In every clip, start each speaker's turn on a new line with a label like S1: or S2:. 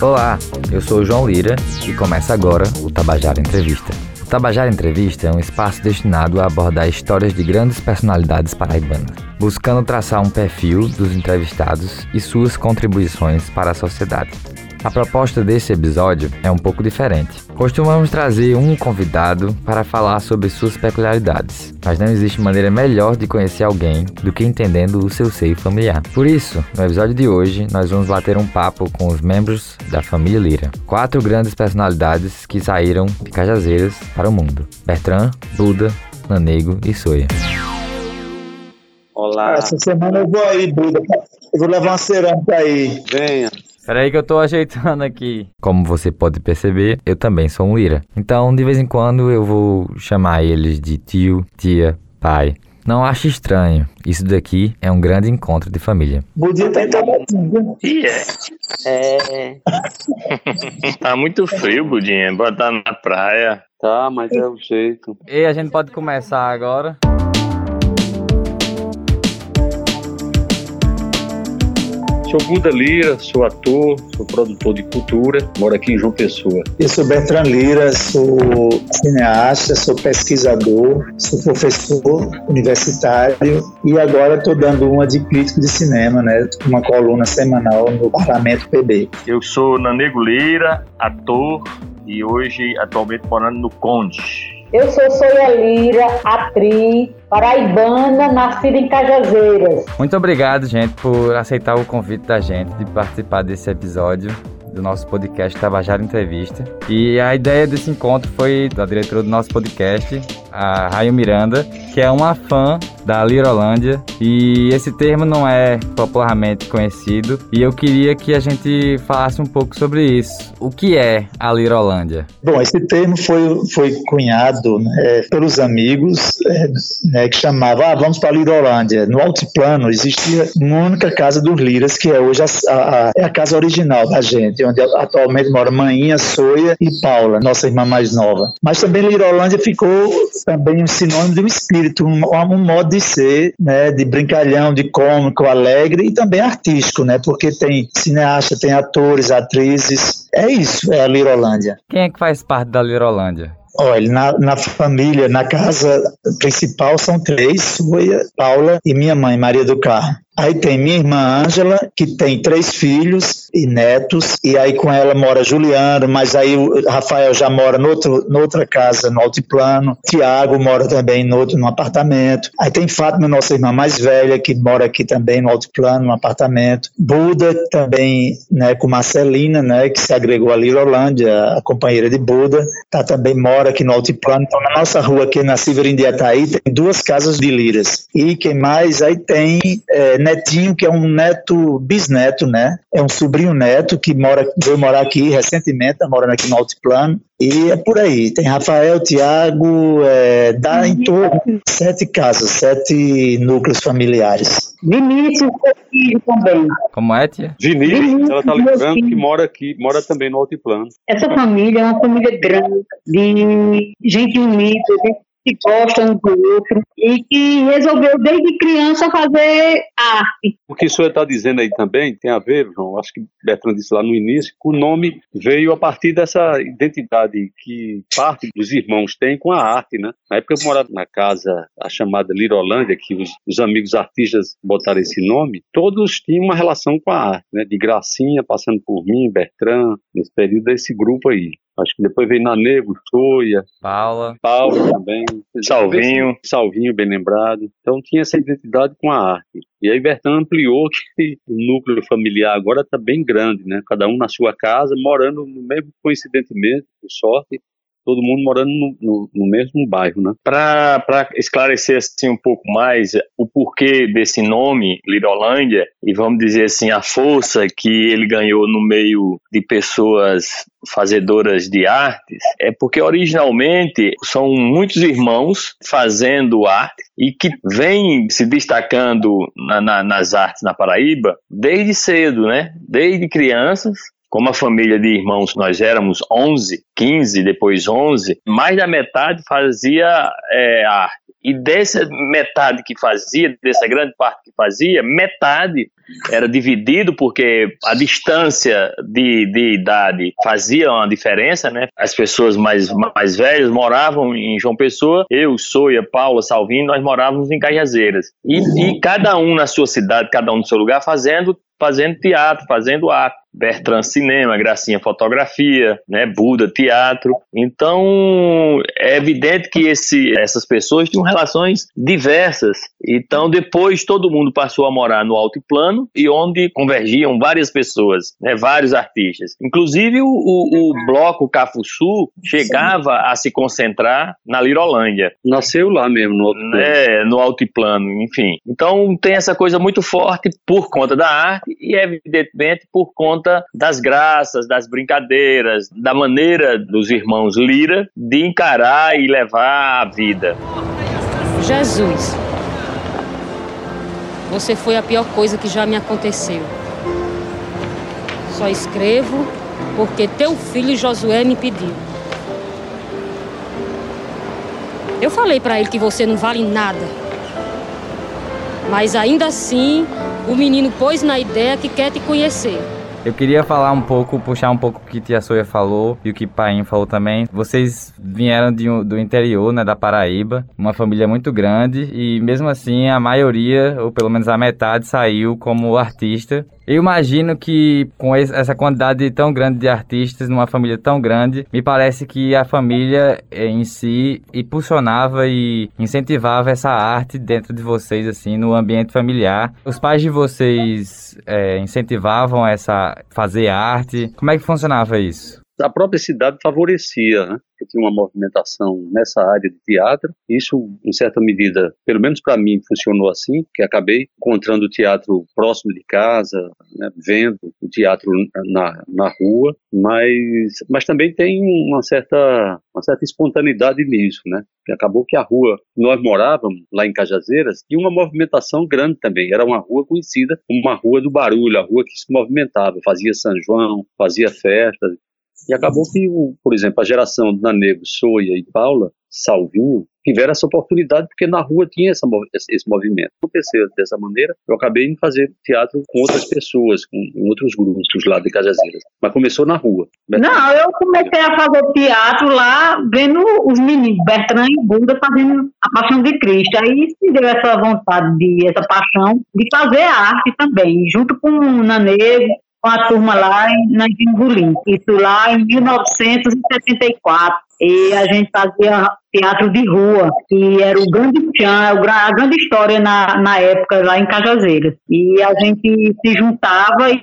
S1: Olá, eu sou o João Lira e começa agora o Tabajara Entrevista. O Tabajara Entrevista é um espaço destinado a abordar histórias de grandes personalidades paraibanas, buscando traçar um perfil dos entrevistados e suas contribuições para a sociedade. A proposta desse episódio é um pouco diferente. Costumamos trazer um convidado para falar sobre suas peculiaridades, mas não existe maneira melhor de conhecer alguém do que entendendo o seu seio familiar. Por isso, no episódio de hoje, nós vamos bater um papo com os membros da família Lira, quatro grandes personalidades que saíram de Cajazeiras para o mundo: Bertrand, Buda, Nanego e Soia.
S2: Olá.
S3: Essa semana eu vou aí, Buda. Eu vou levar uma cerâmica aí.
S2: Venha.
S1: Peraí que eu tô ajeitando aqui. Como você pode perceber, eu também sou um lira. Então, de vez em quando, eu vou chamar eles de tio, tia, pai. Não acho estranho. Isso daqui é um grande encontro de família.
S3: Budinha tá em Tabatinga.
S4: E é. É. tá muito frio, Budinha. Botar na praia.
S2: Tá, mas é o jeito.
S1: E a gente pode começar agora.
S5: Sou Buda Lira, sou ator, sou produtor de cultura, moro aqui em João Pessoa.
S3: Eu sou Bertrand Lira, sou cineasta, sou pesquisador, sou professor universitário e agora estou dando uma de crítico de cinema, né? Uma coluna semanal no Parlamento PB.
S4: Eu sou Nanego Lira, ator e hoje atualmente morando no Conde.
S6: Eu sou Soia Lira, atriz paraibana, nascida em Cajazeiras.
S1: Muito obrigado, gente, por aceitar o convite da gente de participar desse episódio do nosso podcast Tabajara Entrevista. E a ideia desse encontro foi da diretora do nosso podcast, a Raio Miranda, que é uma fã da Lirolândia e esse termo não é popularmente conhecido e eu queria que a gente falasse um pouco sobre isso. O que é a Lirolândia?
S3: Bom, esse termo foi, foi cunhado né, pelos amigos é, né, que chamavam, ah, vamos para a Lirolândia. No altiplano existia uma única casa dos Liras, que é hoje a, a, é a casa original da gente, onde atualmente mora Maninha, Soia e Paula, nossa irmã mais nova. Mas também Lirolândia ficou também um sinônimo de um espírito, um, um modo de ser, né, de brincalhão, de cômico, alegre e também artístico, né, porque tem cineasta, tem atores, atrizes. É isso, é a Lirolândia.
S1: Quem é que faz parte da Lirolândia?
S3: Olha, na, na, família, na casa principal são três, Soia, Paula e minha mãe, Maria do Carmo. Aí tem minha irmã Ângela, que tem três filhos e netos, e aí com ela mora Juliano, mas aí o Rafael já mora no outro, noutra casa, no altiplano. Tiago mora também no outro, no apartamento. Aí tem Fátima, nossa irmã mais velha, que mora aqui também no altiplano, no apartamento. Buda também, né, com Marcelina, né, que se agregou a Lirolândia, a companheira de Buda, tá também mora aqui no altiplano. Então na nossa rua aqui na Silverindiataí tem duas casas de liras. E quem mais? Aí tem é, netinho, que é um neto, bisneto, né? É um sobrinho neto que mora, veio morar aqui recentemente, tá morando aqui no Altiplano. E é por aí. Tem Rafael, Tiago, é, dá em torno de sete casas, sete núcleos familiares.
S6: Vinícius, filho também.
S1: Como é, tia?
S5: Vinícius,
S6: Vinícius,
S5: ela tá
S6: meu
S5: lembrando que mora aqui, mora também no Altiplano.
S6: Essa família é uma família grande, de gente unida, gente que gosta um do outro e que resolveu desde criança fazer arte.
S5: O que o senhor está dizendo aí também tem a ver, João, acho que Bertrand disse lá no início, que o nome veio a partir dessa identidade que parte dos irmãos têm com a arte, né? Na época eu morava na casa, a chamada Lirolândia, que os, os amigos artistas botaram esse nome, todos tinham uma relação com a arte, né? De Gracinha, passando por mim, Bertrand, nesse período desse grupo aí. Acho que depois veio Nanego, Soia,
S1: Paula.
S5: Paulo também.
S4: Salvinho.
S5: Salvinho, bem lembrado. Então tinha essa identidade com a arte. E aí Bertrand ampliou que o núcleo familiar agora está bem grande, né? Cada um na sua casa, morando no mesmo, coincidentemente, por sorte, todo mundo morando no, no, no mesmo bairro, né?
S4: Para esclarecer assim um pouco mais o porquê desse nome, Lirolândia, e vamos dizer assim, a força que ele ganhou no meio de pessoas fazedoras de artes, é porque originalmente são muitos irmãos fazendo arte e que vêm se destacando na- na- nas artes na Paraíba desde cedo, né? Desde crianças como a família de irmãos nós éramos 11, 15, depois 11, mais da metade fazia é, arte. E dessa metade que fazia, dessa grande parte que fazia, metade era dividido porque a distância de, de idade fazia uma diferença, né? As pessoas mais, mais velhas moravam em João Pessoa, eu, Soia, Paula, Salvino, nós morávamos em Cajazeiras. E, e cada um na sua cidade, cada um no seu lugar, fazendo fazendo teatro, fazendo arte. Bertrand Cinema, Gracinha Fotografia, né, Buda Teatro. Então, é evidente que esse, essas pessoas tinham relações diversas. Então, depois todo mundo passou a morar no altiplano e onde convergiam várias pessoas, né, vários artistas. Inclusive, o, o, o bloco Cafuçu chegava a se concentrar na Lirolândia.
S5: Nasceu lá mesmo, no altiplano.
S4: É, no altiplano, enfim. Então, tem essa coisa muito forte por conta da arte e, evidentemente, por conta das graças, das brincadeiras, da maneira dos irmãos Lira de encarar e levar a vida.
S7: Jesus, você foi a pior coisa que já me aconteceu. Só escrevo porque teu filho Josué me pediu. Eu falei para ele que você não vale nada. Mas ainda assim, o menino pôs na ideia que quer te conhecer.
S1: Eu queria falar um pouco, puxar um pouco o que Tia Soia falou e o que Paim falou também. Vocês vieram de, do interior, né, da Paraíba, uma família muito grande e mesmo assim a maioria, ou pelo menos a metade, saiu como artista eu imagino que com essa quantidade tão grande de artistas numa família tão grande, me parece que a família eh, em si impulsionava e incentivava essa arte dentro de vocês, assim, no ambiente familiar. Os pais de vocês é, incentivavam essa fazer arte? Como é que funcionava isso?
S5: A própria cidade favorecia, né? que tinha uma movimentação nessa área de teatro. Isso, em certa medida, pelo menos para mim, funcionou assim, que acabei encontrando o teatro próximo de casa, né? vendo o teatro na, na rua, mas, mas também tem uma certa, uma certa espontaneidade nisso, né? Que acabou que a rua, nós morávamos lá em Cajazeiras, tinha uma movimentação grande também. Era uma rua conhecida como uma rua do barulho, a rua que se movimentava, fazia São João, fazia festas. E acabou que, por exemplo, a geração do Nanego, Soia e Paula, Salvinho, tiveram essa oportunidade porque na rua tinha essa, esse movimento. Aconteceu dessa maneira, eu acabei em fazer teatro com outras pessoas, com outros grupos lá de Cajazeiras. Mas começou na rua.
S6: Não, eu comecei a fazer teatro lá, vendo os meninos, Bertrand e Bunda, fazendo a Paixão de Cristo. Aí se deu essa vontade, de, essa paixão de fazer arte também, junto com o Nanego, com a turma lá na Jimbulim. Isso lá em 1974. E a gente fazia teatro de rua, que era o grande chão, a grande história na, na época lá em Cajazeiras. E a gente se juntava e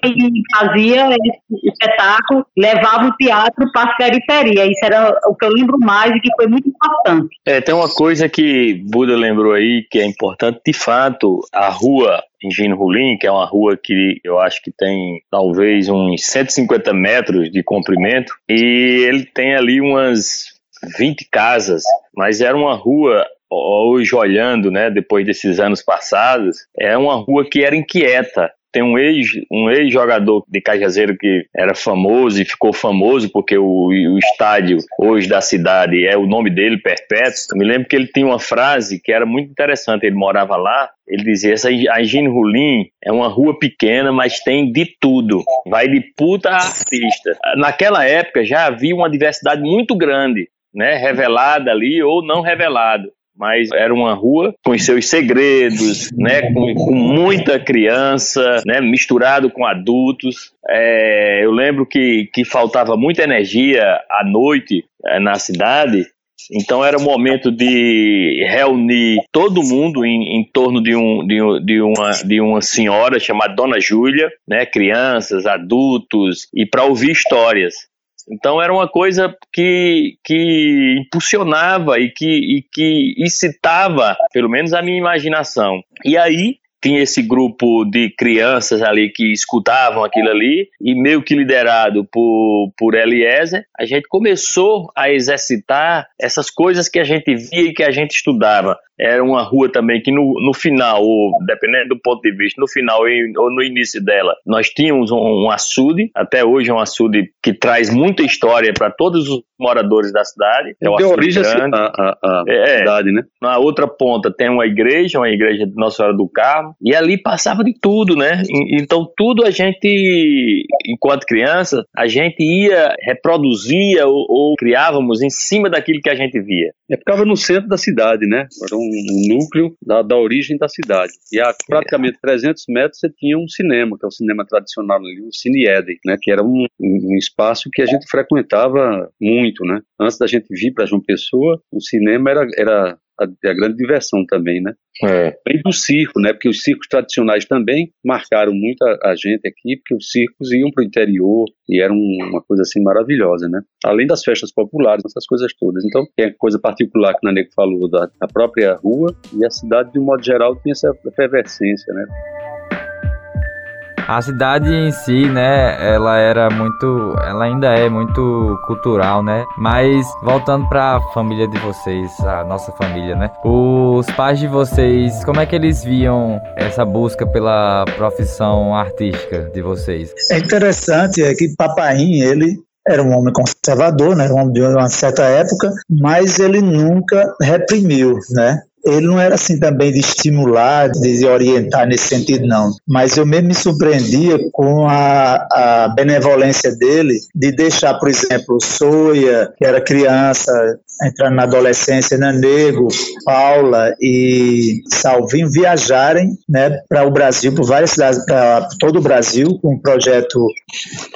S6: fazia esse espetáculo, levava o teatro para a periferia. Isso era o que eu lembro mais e que foi muito importante.
S4: É, tem uma coisa que Buda lembrou aí que é importante, de fato, a rua em Gino Rulim, que é uma rua que eu acho que tem talvez uns 150 metros de comprimento, e ele tem ali umas 20 casas, mas era uma rua hoje olhando, né, depois desses anos passados, é uma rua que era inquieta. Tem um ex um ex jogador de Cajazeiro que era famoso e ficou famoso porque o, o estádio hoje da cidade é o nome dele perpétuo. Eu me lembro que ele tinha uma frase que era muito interessante. Ele morava lá. Ele dizia: essa a Engine Rulim é uma rua pequena, mas tem de tudo. Vai de puta a artista. Naquela época já havia uma diversidade muito grande né, revelada ali ou não revelado. Mas era uma rua com seus segredos, né, com, com muita criança, né, misturado com adultos. É, eu lembro que, que faltava muita energia à noite é, na cidade então era o momento de reunir todo mundo em, em torno de, um, de, de, uma, de uma senhora chamada Dona Júlia, né, crianças, adultos, e para ouvir histórias. Então era uma coisa que, que impulsionava e que, e que incitava, pelo menos, a minha imaginação. E aí tinha esse grupo de crianças ali que escutavam aquilo ali, e meio que liderado por, por Eliezer, a gente começou a exercitar essas coisas que a gente via e que a gente estudava. Era uma rua também que no, no final, ou dependendo do ponto de vista, no final ou no início dela, nós tínhamos um, um açude, até hoje é um açude que traz muita história para todos os moradores da cidade.
S5: É Deu origem grande. a, a é, cidade, né?
S4: Na outra ponta tem uma igreja, uma igreja de Nossa Senhora do Carmo, e ali passava de tudo, né? Então tudo a gente, enquanto criança, a gente ia, reproduzia ou, ou criávamos em cima daquilo que a gente via.
S5: É, ficava no centro da cidade, né? Era um, um núcleo da, da origem da cidade. E a praticamente 300 metros você tinha um cinema, que é o cinema tradicional ali, o Cine Eden, né? Que era um, um espaço que a gente frequentava muito, né? Antes da gente vir para João Pessoa, o cinema era, era a, a, grande diversão também, né? É. Bem do circo, né? Porque os circos tradicionais também marcaram muito a, a gente aqui, porque os circos iam para o interior e era um, uma coisa assim maravilhosa, né? Além das festas populares, essas coisas todas. Então, tem a coisa particular que o Naneco falou da, da própria rua e a cidade, de um modo geral, tinha essa efervescência, né?
S1: A cidade em si, né, ela era muito, ela ainda é muito cultural, né? Mas voltando para a família de vocês, a nossa família, né? Os pais de vocês, como é que eles viam essa busca pela profissão artística de vocês?
S3: É interessante é que papainho, ele era um homem conservador, né, um homem de uma certa época, mas ele nunca reprimiu, né? Ele não era assim também de estimular, de orientar nesse sentido, não. Mas eu mesmo me surpreendia com a, a benevolência dele de deixar, por exemplo, Soia, que era criança, entrando na adolescência, Nanego, Paula e Salvinho viajarem né, para o Brasil, por várias cidades, para todo o Brasil, com um projeto.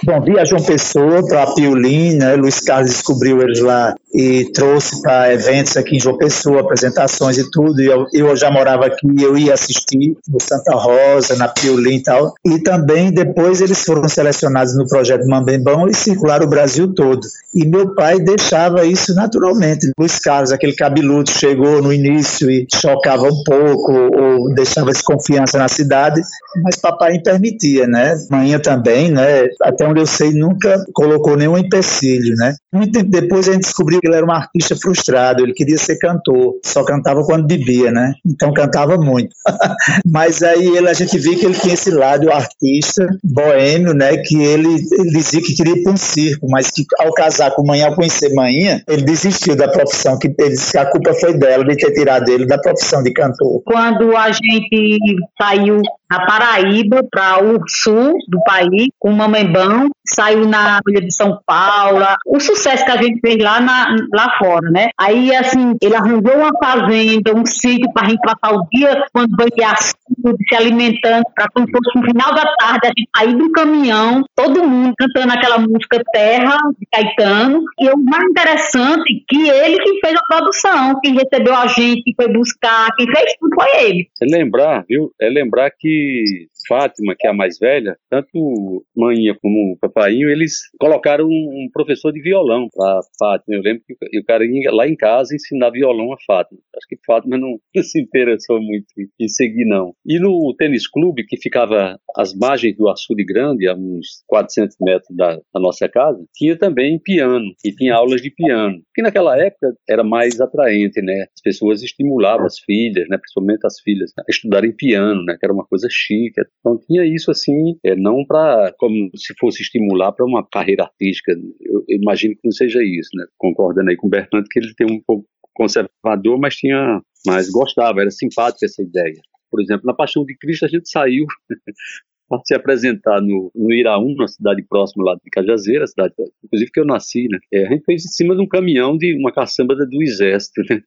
S3: Bom, viajou Pessoa para Piolim, né, Luiz Carlos descobriu eles lá e trouxe para eventos aqui em João Pessoa, apresentações e tudo. E eu, eu já morava aqui, eu ia assistir no Santa Rosa, na Piolim e tal. E também depois eles foram selecionados no projeto Mambembão e circularam o Brasil todo. E meu pai deixava isso naturalmente. Luiz Carlos, aquele cabeludo, chegou no início e chocava um pouco ou deixava desconfiança na cidade, mas papai permitia, né? Manhã também, né? Até onde eu sei, nunca colocou nenhum empecilho, né? Muito tempo depois a gente descobriu ele era um artista frustrado, ele queria ser cantor, só cantava quando bebia, né? Então cantava muito. Mas aí ele, a gente viu que ele tinha esse lado artista, boêmio, né? Que ele, ele dizia que queria ir para um circo, mas que ao casar com manhã, ao conhecer manhã, ele desistiu da profissão, que ele disse que a culpa foi dela de ter tirado ele da profissão de cantor.
S6: Quando a gente saiu na Paraíba para o sul do país, com Mamembão, saiu na Ilha de São Paulo, o sucesso que a gente fez lá, na, lá fora, né? Aí, assim, ele arranjou uma fazenda, um sítio para a gente passar o dia quando banhar se alimentando, para quando fosse no final da tarde, a gente sair do caminhão, todo mundo cantando aquela música Terra, de Caetano, e o mais interessante que ele que fez a produção, quem recebeu a gente, quem foi buscar, quem fez tudo foi ele.
S5: É lembrar, viu? É lembrar que Fátima, que é a mais velha, tanto Maninha como o Papainho, eles colocaram um professor de violão para Fátima. Eu lembro que o cara ia lá em casa ensinar violão a Fátima. Acho que Fátima não se interessou muito em seguir, não. E no tênis clube, que ficava às margens do açude grande, a uns 400 metros da, da nossa casa, tinha também piano, e tinha aulas de piano. Que naquela época era mais atraente, né? As pessoas estimulavam as filhas, né? principalmente as filhas, a estudarem piano, né? Que era uma coisa chique. Então tinha isso assim, é, não para como se fosse estimular para uma carreira artística. Eu, imagino que não seja isso, né? Concordando aí com o Bertrand que ele tem um pouco conservador, mas tinha, mas gostava, era simpática essa ideia. Por exemplo, na Paixão de Cristo a gente saiu para se apresentar no, no Iraú, na cidade próxima lá de Cajazeira, cidade, inclusive que eu nasci, né? É, a gente fez em cima de um caminhão de uma caçamba do exército, né?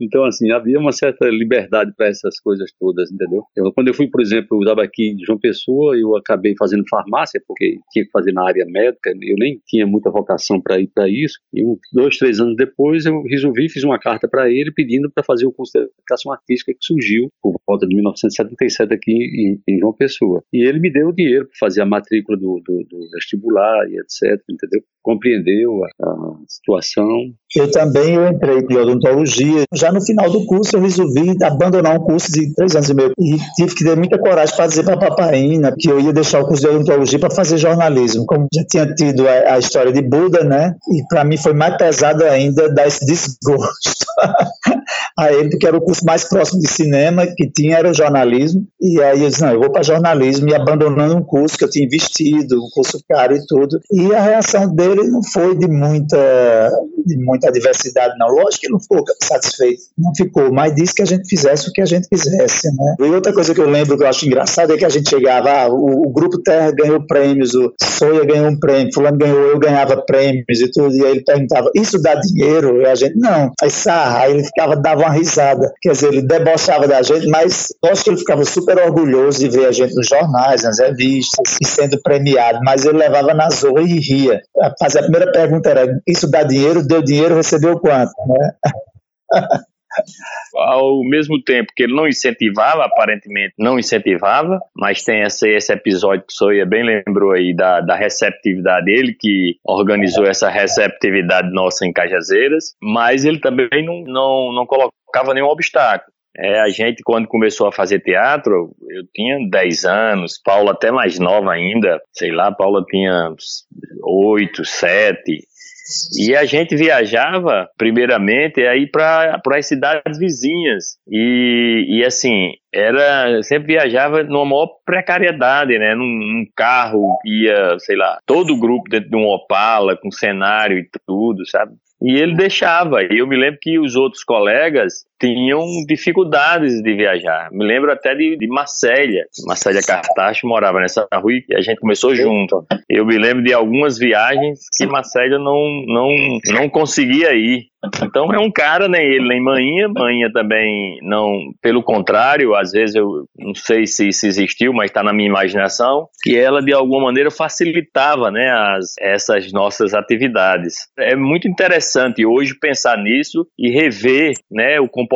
S5: Então, assim, havia uma certa liberdade para essas coisas todas, entendeu? Eu, quando eu fui, por exemplo, eu estava aqui de João Pessoa, eu acabei fazendo farmácia, porque tinha que fazer na área médica, eu nem tinha muita vocação para ir para isso. E um, dois, três anos depois, eu resolvi, fiz uma carta para ele pedindo para fazer o curso de educação artística que surgiu por volta de 1977 aqui em, em João Pessoa. E ele me deu o dinheiro para fazer a matrícula do, do, do, vestibular e etc, entendeu? compreendeu a, a situação.
S3: Eu também eu entrei em odontologia. Já no final do curso eu resolvi abandonar um curso de três anos e meio e tive que ter muita coragem para dizer para a papaina que eu ia deixar o curso de odontologia para fazer jornalismo. Como já tinha tido a, a história de Buda, né? E para mim foi mais pesado ainda dar esse desgosto a ele, porque era o curso mais próximo de cinema que tinha era jornalismo. E aí eu disse, não, eu vou para jornalismo e abandonando um curso que eu tinha investido, um curso caro e tudo. E a reação dele não foi de muita, de muita adversidade, não. Lógico que ele não ficou satisfeito, não ficou, mas disse que a gente fizesse o que a gente quisesse, né? E outra coisa que eu lembro que eu acho engraçado é que a gente chegava, ah, o, o Grupo Terra ganhou prêmios, o Soia ganhou um prêmio, fulano ganhou, eu ganhava prêmios e tudo, e aí ele perguntava, isso dá dinheiro? E a gente, não. Aí sarra, aí ele ficava, dava uma risada. Quer dizer, ele debochava da gente, mas acho que ele ficava super orgulhoso de ver a gente nos jornais, nas revistas, e sendo premiado, mas ele levava na zorra e ria. A primeira pergunta era: isso dá dinheiro? Deu dinheiro, recebeu quanto? Né?
S4: Ao mesmo tempo que ele não incentivava, aparentemente não incentivava, mas tem esse, esse episódio que o Soia bem lembrou aí da, da receptividade dele, que organizou essa receptividade nossa em Cajazeiras, mas ele também não, não, não colocava nenhum obstáculo. É, a gente, quando começou a fazer teatro, eu tinha 10 anos, Paula até mais nova ainda, sei lá, Paula tinha 8, 7, e a gente viajava, primeiramente, aí para as cidades vizinhas. E, e assim, era sempre viajava numa maior precariedade, né? Num, num, carro ia, sei lá, todo o grupo dentro de um Opala, com cenário e tudo, sabe? E ele deixava. E eu me lembro que os outros colegas tinham dificuldades de viajar. Me lembro até de, de Marcélia. Marcélia Cartacho morava nessa rua e a gente começou junto. Eu me lembro de algumas viagens que Marcélia não, não, não conseguia ir. Então é um cara, nem ele, nem Manhinha. Manhinha também não, pelo contrário, às vezes eu não sei se isso existiu, mas está na minha imaginação, que ela de alguma maneira facilitava né, as, essas nossas atividades. É muito interessante hoje pensar nisso e rever né, o comportamento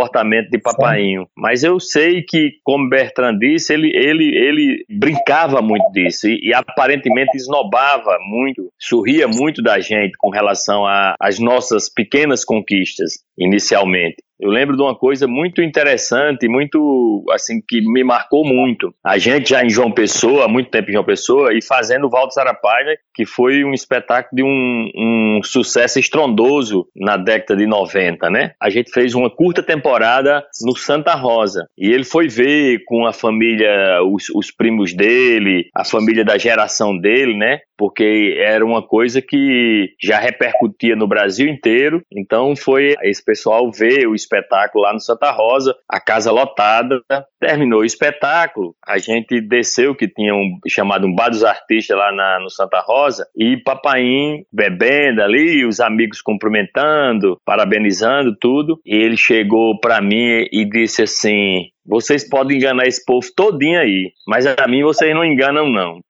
S4: de Papainho. Mas eu sei que, como Bertrand disse, ele, ele, ele brincava muito disso e, e aparentemente esnobava muito, sorria muito da gente com relação às nossas pequenas conquistas inicialmente. Eu lembro de uma coisa muito interessante, muito assim que me marcou muito. A gente já em João Pessoa, há muito tempo em João Pessoa, e fazendo o Valdo Sarapalha, que foi um espetáculo de um, um, sucesso estrondoso na década de 90, né? A gente fez uma curta temporada no Santa Rosa e ele foi ver com a família, os, os primos dele, a família da geração dele, né? Porque era uma coisa que já repercutia no Brasil inteiro. Então foi esse pessoal ver o espetáculo lá no Santa Rosa, a casa lotada, terminou o espetáculo, a gente desceu, que tinha um chamado um bar dos artistas lá na, no Santa Rosa, e Papaim bebendo ali, os amigos cumprimentando, parabenizando tudo, e ele chegou para mim e disse assim, vocês podem enganar esse povo todinho aí, mas a mim vocês não enganam não.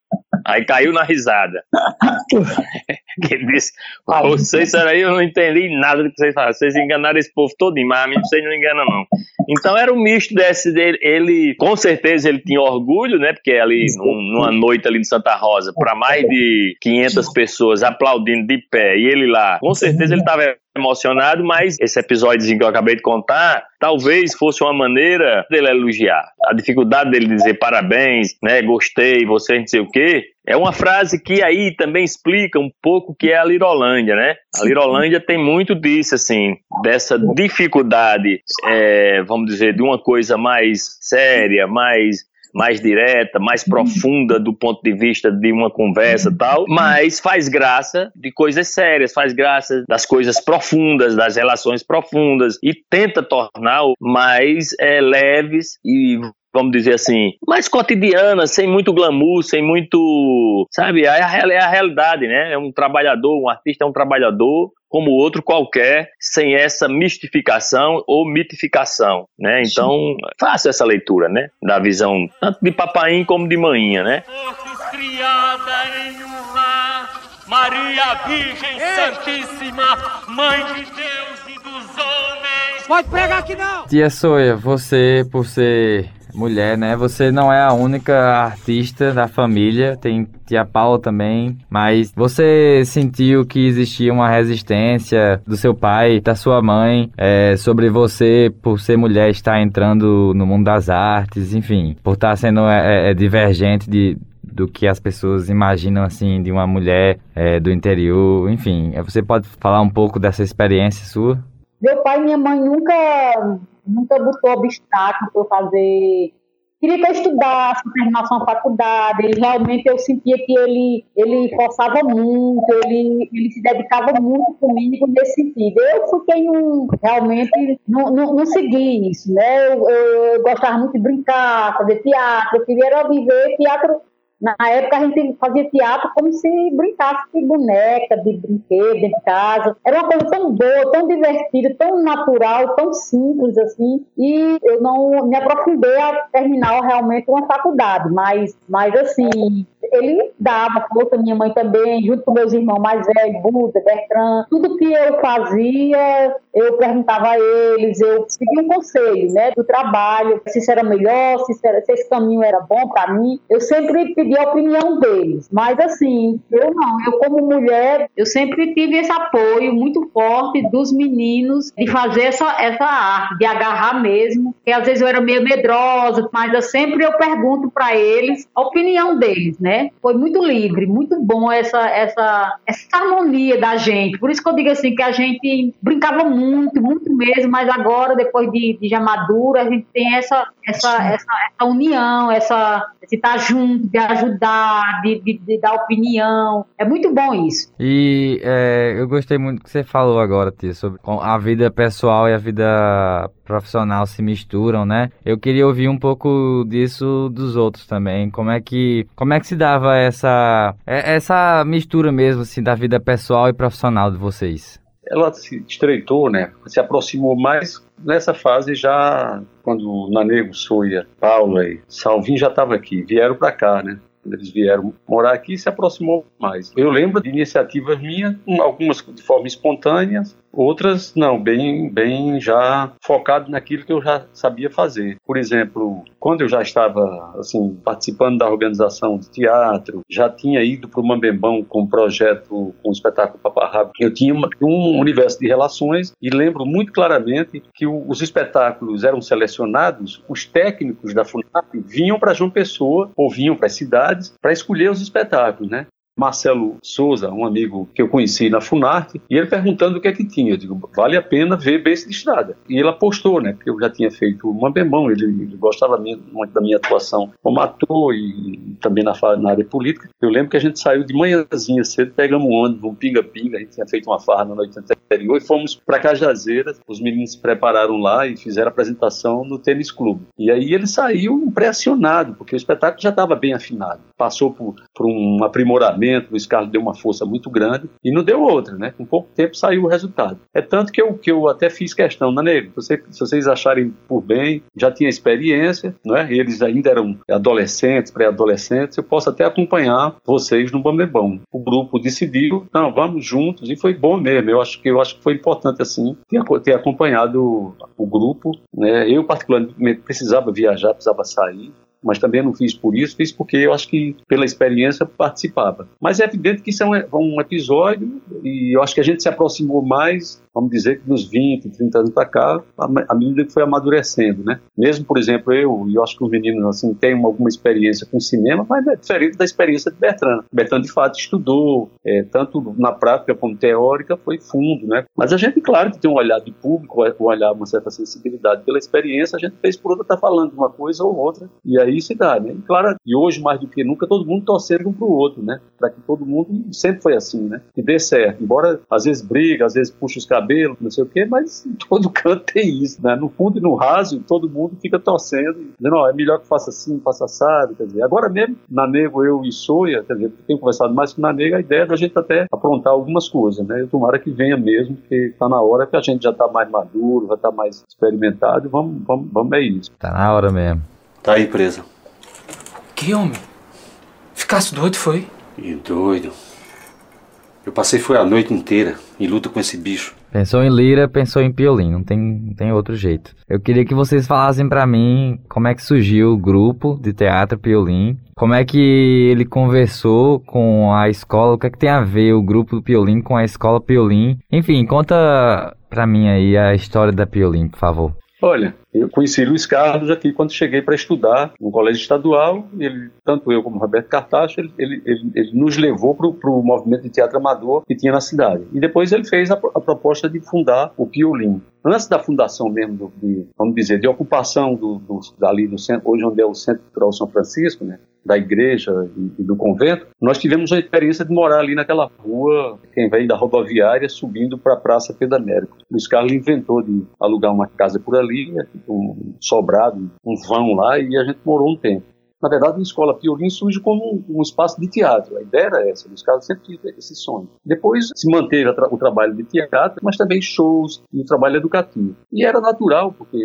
S4: Aí caiu na risada. ele disse: Vocês aí, eu não entendi nada do que vocês falaram. Vocês enganaram esse povo todo, mas a mim vocês não enganam, não. Então era um misto desse dele. Ele, com certeza, ele tinha orgulho, né? Porque ali, num, numa noite ali em Santa Rosa, para mais de 500 pessoas aplaudindo de pé, e ele lá, com certeza ele estava emocionado, mas esse episódio que eu acabei de contar, talvez fosse uma maneira dele elogiar. A dificuldade dele dizer parabéns, né, gostei, você não sei o quê, é uma frase que aí também explica um pouco o que é a Lirolândia, né? A Lirolândia tem muito disso, assim, dessa dificuldade, é, vamos dizer, de uma coisa mais séria, mais mais direta, mais profunda do ponto de vista de uma conversa e tal, mas faz graça de coisas sérias, faz graça das coisas profundas, das relações profundas e tenta tornar mais é, leves e vamos dizer assim, mais cotidiana, sem muito glamour, sem muito. Sabe? É a, é a realidade, né? É um trabalhador, um artista é um trabalhador como outro qualquer, sem essa mistificação ou mitificação, né? Então, faça essa leitura, né? Da visão tanto de papaim como de manhinha, né? Maria Virgem Ei. Santíssima, Mãe de Deus e dos homens.
S1: Pode pregar aqui não! Tia Soia, você, por ser mulher, né? Você não é a única artista da família, tem tia Paula também, mas você sentiu que existia uma resistência do seu pai, da sua mãe, é, sobre você, por ser mulher, estar entrando no mundo das artes, enfim, por estar sendo é, é, divergente de, do que as pessoas imaginam assim de uma mulher é, do interior, enfim. É, você pode falar um pouco dessa experiência sua?
S6: Meu pai e minha mãe nunca nunca botou obstáculo para fazer. Queria que eu estudasse, terminasse uma faculdade. Ele realmente eu sentia que ele ele forçava muito, ele, ele se dedicava muito comigo nesse sentido. Eu fiquei um, realmente não, não, não segui isso, né? Eu, eu, eu gostava muito de brincar, fazer teatro, eu queria viver teatro na época a gente fazia teatro como se brincasse de boneca, de brinquedo, de casa. Era uma coisa tão boa, tão divertida, tão natural, tão simples assim. E eu não me aprofundei a terminar realmente uma faculdade, mas, mas assim, ele dava força, minha mãe também, junto com meus irmãos mais velhos, Buda, Bertrand, tudo que eu fazia, eu perguntava a eles, eu seguia um conselho, né, do trabalho, se isso era melhor, se, era, se esse caminho era bom para mim, eu sempre pedi a opinião deles, mas assim, eu não, eu como mulher, eu sempre tive esse apoio muito forte dos meninos de fazer essa, essa arte, de agarrar mesmo, que às vezes eu era meio medrosa, mas eu sempre eu pergunto para eles a opinião deles, né, foi muito livre, muito bom essa, essa, essa harmonia da gente. Por isso que eu digo assim, que a gente brincava muito, muito mesmo, mas agora, depois de, de já madura, a gente tem essa, essa, essa, essa união, essa, de estar junto, de ajudar, de, de, de, dar opinião. É muito bom isso.
S1: E é, eu gostei muito do que você falou agora, Tia, sobre a vida pessoal e a vida profissional se misturam, né? Eu queria ouvir um pouco disso dos outros também. Como é que, como é que se dava essa, é, essa mistura mesmo, assim, da vida pessoal e profissional de vocês?
S5: Ela se estreitou, né? Se aproximou mais nessa fase já quando Nanego, Soia, Paula e Salvin já estavam aqui, vieram para cá, né? Eles vieram morar aqui, se aproximou mais. Eu lembro de iniciativas minhas, algumas de forma espontânea, Outras não, bem, bem já focado naquilo que eu já sabia fazer. Por exemplo, quando eu já estava assim participando da organização de teatro, já tinha ido para o Mambembão com um projeto, com o espetáculo Paparrabo, eu tinha uma, um universo de relações e lembro muito claramente que o, os espetáculos eram selecionados, os técnicos da FUNAP vinham para João Pessoa ou vinham para as cidades para escolher os espetáculos, né? Marcelo Souza, um amigo que eu conheci na Funarte, e ele perguntando o que é que tinha. Eu digo, vale a pena ver Beijo de Estrada. E ele apostou, né? Porque eu já tinha feito uma bemão, ele, ele gostava muito da minha atuação como ator e também na, na, área política. Eu lembro que a gente saiu de manhãzinha cedo, pegamos um ônibus, um pinga-pinga, a gente tinha feito uma farra na noite anterior e fomos para Cajazeiras. Os meninos se prepararam lá e fizeram a apresentação no tênis clube. E aí ele saiu impressionado, porque o espetáculo já estava bem afinado. Passou por, por um aprimoramento o Luiz Carlos deu uma força muito grande e não deu outra, né? Com pouco tempo saiu o resultado. É tanto que eu, que eu até fiz questão, né, Nego? Se, se vocês acharem por bem, já tinha experiência, não é? Eles ainda eram adolescentes, pré-adolescentes, eu posso até acompanhar vocês no Bambebão. O grupo decidiu, não, vamos juntos, e foi bom mesmo. Eu acho que, eu acho que foi importante, assim, ter, ter acompanhado o grupo, né? Eu, particularmente, precisava viajar, precisava sair, mas também não fiz por isso, fiz porque eu acho que pela experiência participava. Mas é evidente que isso é um, um episódio e eu acho que a gente se aproximou mais vamos dizer que dos 20, 30 anos para cá, a medida que foi amadurecendo, né? Mesmo, por exemplo, eu, e eu acho que os meninos, assim, têm alguma experiência com cinema, mas é diferente da experiência de Bertrand. Bertrand, de fato, estudou, é, tanto na prática como teórica, foi fundo, né? Mas a gente, claro, que tem um olhar de público, um olhar, uma certa sensibilidade pela experiência, a gente fez por outra, tá falando uma coisa ou outra, e aí se dá, né? E, claro, e hoje, mais do que nunca, todo mundo torcendo um para o outro, né? Para que todo mundo, sempre foi assim, né? Que dê certo. Embora, às vezes, briga, às vezes puxa os cabelos, cabelo, não sei o quê, mas em todo canto tem isso, né? No fundo e no raso, todo mundo fica torcendo, dizendo, ó, oh, é melhor que faça assim, faça assado, quer dizer, agora mesmo, na Nego, eu e Soia, quer dizer, tenho conversado mais com na Nego, a ideia é da gente até aprontar algumas coisas, né? Eu tomara que venha mesmo, porque tá na hora que a gente já tá mais maduro, já tá mais experimentado, vamos, vamos, vamos é isso.
S1: Tá na hora mesmo.
S5: Tá aí presa.
S8: Que homem? Ficasse doido, foi?
S5: E doido. Eu passei foi a noite inteira em luta com esse bicho.
S1: Pensou em lira, pensou em piolim, não tem, não tem outro jeito. Eu queria que vocês falassem para mim como é que surgiu o grupo de teatro piolim, como é que ele conversou com a escola, o que é que tem a ver o grupo do piolim com a escola piolim. Enfim, conta pra mim aí a história da piolim, por favor.
S5: Olha, eu conheci Luiz Carlos aqui quando cheguei para estudar no colégio estadual. Ele, tanto eu como Roberto Cartacho, ele, ele, ele, ele nos levou para o movimento de teatro amador que tinha na cidade. E depois ele fez a, a proposta de fundar o Piolim. Antes da fundação mesmo, do, de, vamos dizer, de ocupação do, do, dali do centro, hoje onde é o Centro Cultural São Francisco, né, da igreja e, do convento, nós tivemos a experiência de morar ali naquela rua, quem vem da rodoviária, subindo para a Praça Pedro Américo. Luiz Carlos inventou de alugar uma casa por ali, um sobrado, um vão lá, e a gente morou um tempo. Na verdade, a escola Piolim surge como um, espaço de teatro. A ideia era essa, os caras sempre tiveram esse sonho. Depois se manteve o trabalho de teatro, mas também shows e trabalho educativo. E era natural, porque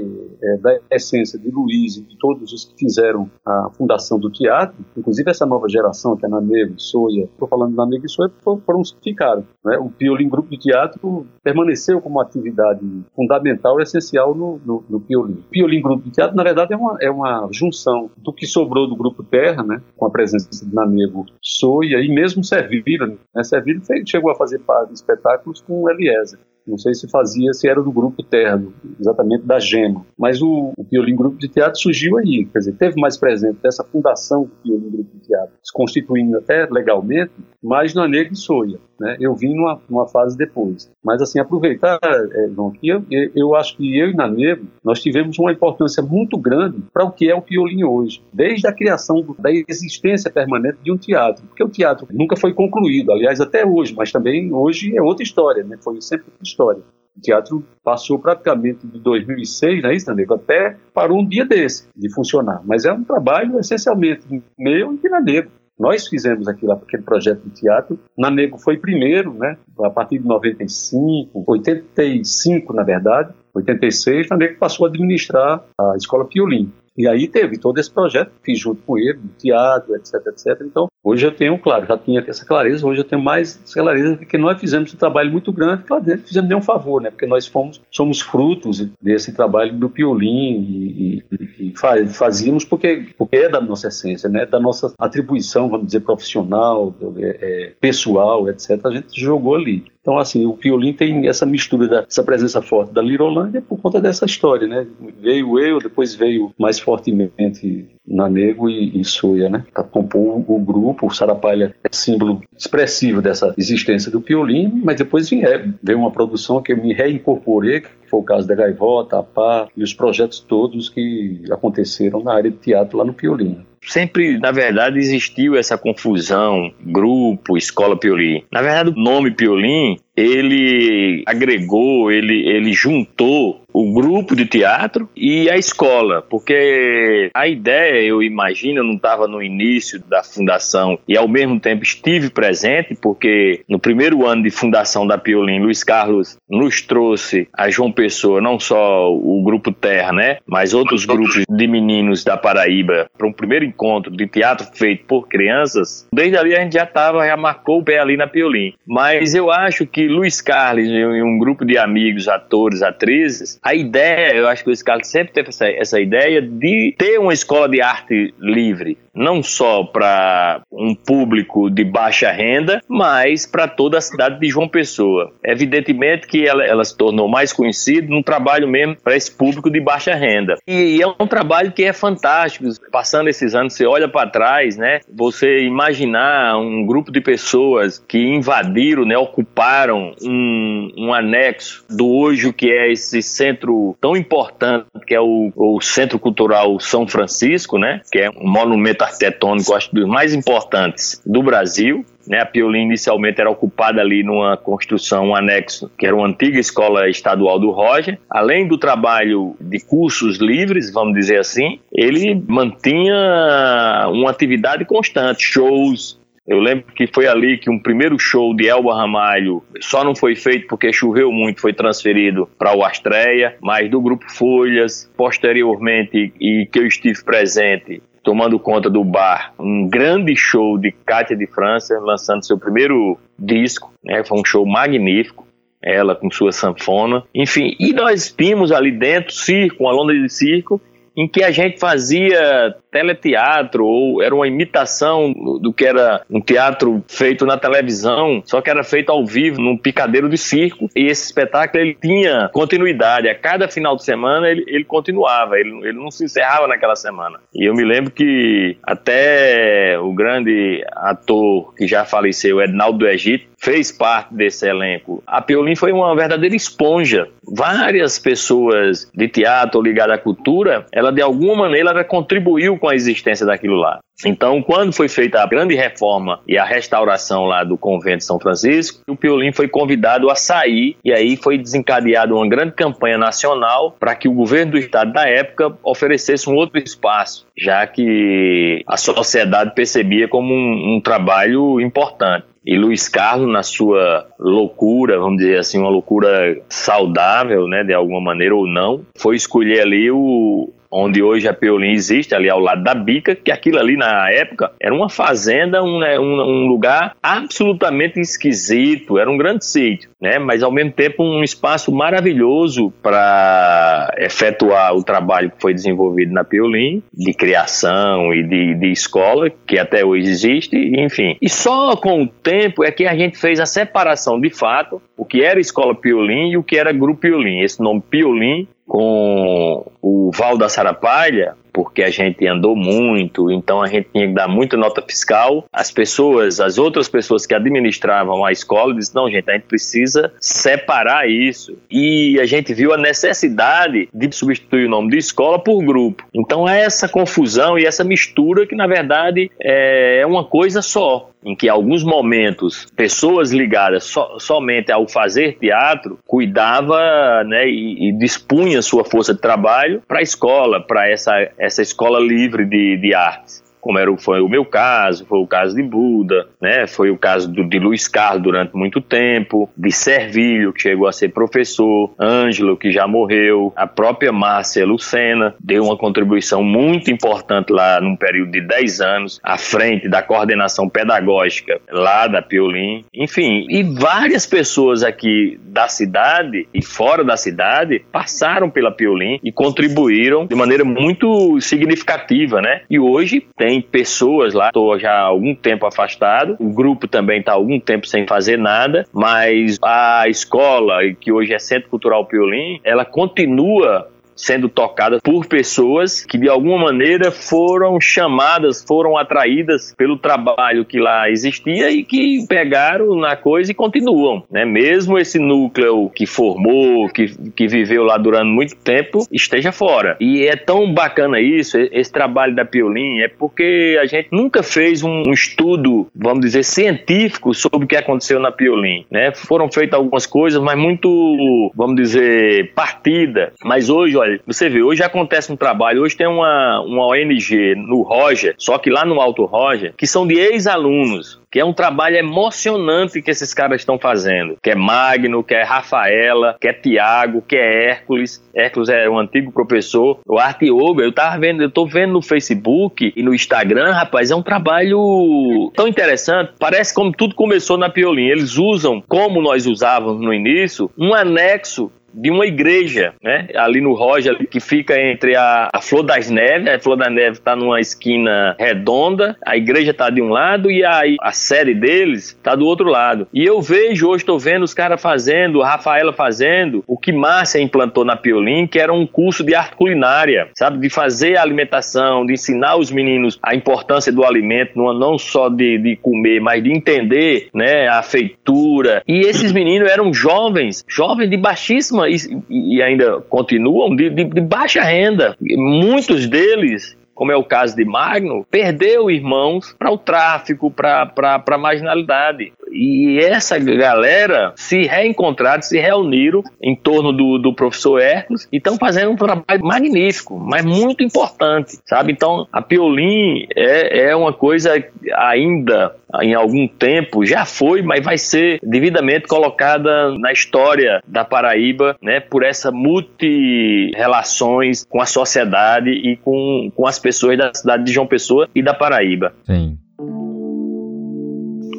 S5: é, da essência de Luiz e de todos os que fizeram a fundação do teatro, inclusive essa nova geração, que é Nanego, Soia, estou falando Nanego e Soia, foram os que ficaram. Né? O Piolim Grupo de Teatro permaneceu como atividade fundamental e essencial no, no, no Piolim. O Piolim Grupo de Teatro, na verdade, é uma, é uma junção do que sobrou do Grupo Terra, né, com a presença de Nanego Soia e mesmo Servilho. Né, Servilho chegou a fazer espetáculos com o Eliezer. Não sei se fazia, se era do grupo Terra, exatamente da Gema. Mas o, o Piolim Grupo de Teatro surgiu aí, quer dizer, teve mais presente dessa fundação do Piolim Grupo de Teatro, se constituindo até legalmente, mas na Negra e Soia. Né? Eu vim numa, numa, fase depois. Mas, assim, aproveitar, é, João, que eu, eu acho que eu e Nanego, nós tivemos uma importância muito grande para o que é o Piolim hoje, desde a criação do, da existência permanente de um teatro, porque o teatro nunca foi concluído, aliás, até hoje, mas também hoje é outra história, né? foi sempre outra história. O teatro passou praticamente de 2006, não é isso, Nanego? Até parou um dia desse de funcionar. Mas é um trabalho essencialmente meu e de Nanego. Nós fizemos aquilo, aquele projeto de teatro. Nanego foi primeiro, né? A partir de 95, 85, na verdade, 86, Nanego passou a administrar a Escola Piolim. E aí teve todo esse projeto, fiz junto com ele, teatro, etc, etc. Então, hoje eu tenho, claro, já tinha essa clareza, hoje eu tenho mais clareza porque nós fizemos um trabalho muito grande, claro, não fizemos nenhum favor, né? Porque nós fomos, somos frutos desse trabalho do Piolim e, e, e fazíamos porque, porque é da nossa essência, né? Da nossa atribuição, vamos dizer, profissional, é, é, pessoal, etc. A gente jogou ali. Então, assim, o Piolim tem essa mistura, dessa presença forte da Lirolândia por conta dessa história, né? Veio eu, depois veio mais fortemente Nanego e, e Soia, né? Compor o, grupo, o Sarapalha é símbolo expressivo dessa existência do Piolim, mas depois veio, veio uma produção que eu me reincorporei, que foi o caso da Gaivota, a Pá e os projetos todos que aconteceram na área de teatro lá no Piolim
S4: sempre, na verdade, existiu essa confusão, grupo, escola Piolim. Na verdade, o nome Piolim, ele agregou, ele, ele juntou o grupo de teatro e a escola, porque a ideia, eu imagino, eu não estava no início da fundação e ao mesmo tempo estive presente, porque no primeiro ano de fundação da Piolim, Luiz Carlos nos trouxe a João Pessoa, não só o grupo Terra, né, mas outros grupos de meninos da Paraíba, para um primeiro encontro de teatro feito por crianças. Desde ali a gente já estava, já marcou o pé ali na Piolim. Mas eu acho que Luiz Carlos e um grupo de amigos, atores, atrizes, a ideia, eu acho que o Carlos sempre teve essa, essa ideia de ter uma escola de arte livre, não só para um público de baixa renda, mas para toda a cidade de João Pessoa. Evidentemente que ela, ela se tornou mais conhecida no trabalho mesmo para esse público de baixa renda. E, e é um trabalho que é fantástico. Passando esses anos, você olha para trás, né? Você imaginar um grupo de pessoas que invadiram, né, ocuparam um, um anexo do hoje que é esse centro tão importante que é o, o Centro Cultural São Francisco, né? Que é um monumento arquitetônico, acho dos mais importantes do Brasil. Né, a Piolim inicialmente era ocupada ali numa construção, um anexo, que era uma antiga escola estadual do Roger. Além do trabalho de cursos livres, vamos dizer assim, ele mantinha uma atividade constante, shows, eu lembro que foi ali que um primeiro show de Elba Ramalho só não foi feito porque choveu muito, foi transferido para o Astreia, mas do grupo Folhas, posteriormente, e que eu estive presente, tomando conta do bar, um grande show de Cátia de França, lançando seu primeiro disco, né? Foi um show magnífico. ela com sua sanfona, enfim, e nós vimos ali dentro circo, uma lona de circo, em que a gente fazia teleteatro ou era uma imitação do que era um teatro feito na televisão, só que era feito ao vivo num picadeiro de circo. E esse espetáculo ele tinha continuidade, a cada final de semana ele, ele continuava, ele, ele não se encerrava naquela semana. E eu me lembro que até o grande ator que já faleceu, Ednaldo do Egito, fez parte desse elenco. A Piolim foi uma verdadeira esponja. Várias pessoas de teatro ligadas à cultura, ela de alguma maneira ela contribuiu com a existência daquilo lá. Então, quando foi feita a grande reforma e a restauração lá do convento São Francisco, o Piolim foi convidado a sair e aí foi desencadeada uma grande campanha nacional para que o governo do estado da época oferecesse um outro espaço, já que a sociedade percebia como um, um trabalho importante. E Luiz Carlos, na sua loucura, vamos dizer assim, uma loucura saudável, né, de alguma maneira ou não, foi escolher ali o, onde hoje a Peolim existe, ali ao lado da Bica, que aquilo ali na época era uma fazenda, um, né, um, um lugar absolutamente esquisito, era um grande sítio, né? mas ao mesmo tempo um espaço maravilhoso para efetuar o trabalho que foi desenvolvido na Peolim, de criação e de, de escola, que até hoje existe, enfim. E só com o tempo é que a gente fez a separação de fato, o que era escola Piolim e o que era grupo Piolim. Esse nome Piolim com o Val da Sarapalha, porque a gente andou muito, então a gente tinha que dar muita nota fiscal. As pessoas, as outras pessoas que administravam a escola, disseram: não, gente, a gente precisa separar isso. E a gente viu a necessidade de substituir o nome de escola por grupo. Então é essa confusão e essa mistura que, na verdade, é uma coisa só em que, alguns momentos, pessoas ligadas so, somente ao fazer teatro cuidava né, e, e dispunha sua força de trabalho para a escola, para essa, essa escola livre de, de artes como era, foi o meu caso, foi o caso de Buda, né? foi o caso do, de Luiz Carlos durante muito tempo, de Servilho, que chegou a ser professor, Ângelo, que já morreu, a própria Márcia Lucena deu uma contribuição muito importante lá num período de 10 anos, à frente da coordenação pedagógica lá da Piolim, enfim, e várias pessoas aqui da cidade e fora da cidade passaram pela Piolim e contribuíram de maneira muito significativa, né? E hoje tem tem pessoas lá, estou já há algum tempo afastado, o grupo também está há algum tempo sem fazer nada, mas a escola, que hoje é Centro Cultural Piolim, ela continua sendo tocada por pessoas que de alguma maneira foram chamadas, foram atraídas pelo trabalho que lá existia e que pegaram na coisa e continuam, né? Mesmo esse núcleo que formou, que, que viveu lá durante muito tempo, esteja fora. E é tão bacana isso, esse trabalho da Piolim, é porque a gente nunca fez um, um estudo, vamos dizer, científico sobre o que aconteceu na Piolim, né? Foram feitas algumas coisas, mas muito, vamos dizer, partida. Mas hoje, olha, você vê, hoje acontece um trabalho, hoje tem uma, uma ONG no Roger, só que lá no Alto Roger, que são de ex-alunos que é um trabalho emocionante que esses caras estão fazendo. Que é Magno, que é Rafaela, que é Tiago, que é Hércules. Hércules é um antigo professor. O Arte eu tava vendo, eu tô vendo no Facebook e no Instagram, rapaz, é um trabalho tão interessante. Parece como tudo começou na Piolim. Eles usam, como nós usávamos no início, um anexo de uma igreja, né? Ali no Roja, que fica entre a, a Flor das Neves. A Flor das Neves está numa esquina redonda, a igreja está de um lado e a, a série deles está do outro lado. E eu vejo hoje, estou vendo os caras fazendo, a Rafaela fazendo, o que Márcia implantou na Piolim, que era um curso de arte culinária, sabe? De fazer a alimentação, de ensinar os meninos a importância do alimento, não, não só de, de comer, mas de entender, né? A feitura. E esses meninos eram jovens, jovens de baixíssima e, e ainda continuam de, de, de baixa renda. Muitos deles como é o caso de Magno, perdeu irmãos para o tráfico, para a marginalidade. E essa galera se reencontraram, se reuniram em torno do, do professor Hércules e estão fazendo um trabalho magnífico, mas muito importante, sabe? Então, a Piolim é, é uma coisa ainda em algum tempo, já foi, mas vai ser devidamente colocada na história da Paraíba, né, por essa multi-relações com a sociedade e com, com as pessoas da cidade de João Pessoa e da Paraíba.
S1: Sim.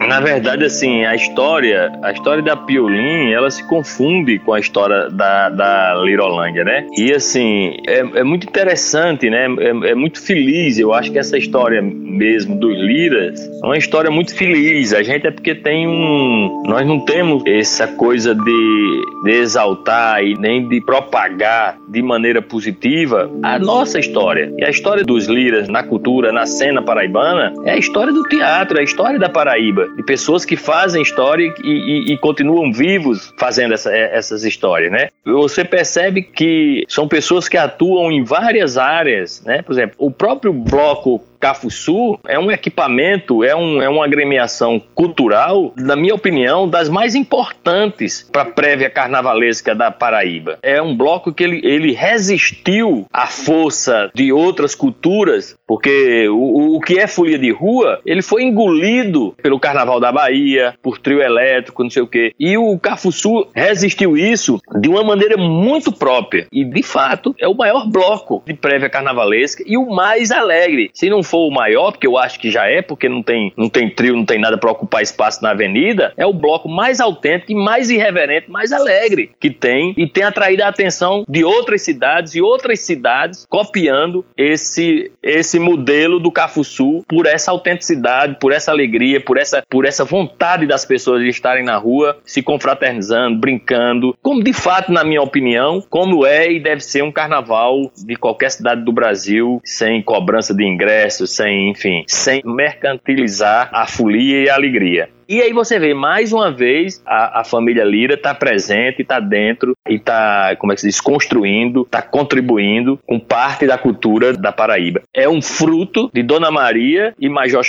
S4: Na verdade, assim, a história, a história da Piolim, ela se confunde com a história da, da Lirolândia, né? E, assim, é, é muito interessante, né? É, é, muito feliz. Eu acho que essa história mesmo dos Liras é uma história muito feliz. A gente é porque tem um... Nós não temos essa coisa de, de exaltar e nem de propagar de maneira positiva a nossa história. E a história dos Liras na cultura, na cena paraibana, é a história do teatro, é a história da Paraíba. De pessoas que fazem história e, e, e continuam vivos fazendo essa, essas histórias, né? Você percebe que são pessoas que atuam em várias áreas, né? Por exemplo, o próprio bloco Cafuçu é um equipamento, é, um, é uma agremiação cultural, na minha opinião, das mais importantes para a prévia carnavalesca da Paraíba. É um bloco que ele, ele resistiu à força de outras culturas, porque o, o que é folia de rua, ele foi engolido pelo Carnaval da Bahia, por trio elétrico, não sei o quê. E o Cafuçu resistiu isso de uma maneira muito própria. E, de fato, é o maior bloco de prévia carnavalesca e o mais alegre. Se não for o maior, porque eu acho que já é, porque não tem, não tem trio, não tem nada para ocupar espaço na avenida, é o bloco mais autêntico e mais irreverente, mais alegre que tem e tem atraído a atenção de outras cidades e outras cidades copiando esse esse modelo do Cafuçu por essa autenticidade, por essa alegria, por essa por essa vontade das pessoas de estarem na rua, se confraternizando, brincando, como de fato, na minha opinião, como é e deve ser um carnaval de qualquer cidade do Brasil, sem cobrança de ingresso sem, enfim, sem mercantilizar a folia e a alegria. E aí você vê, mais uma vez, a, a família Lira está presente, está dentro e está, como é que se diz, construindo, está contribuindo com parte da cultura da Paraíba. É um fruto de Dona Maria e Major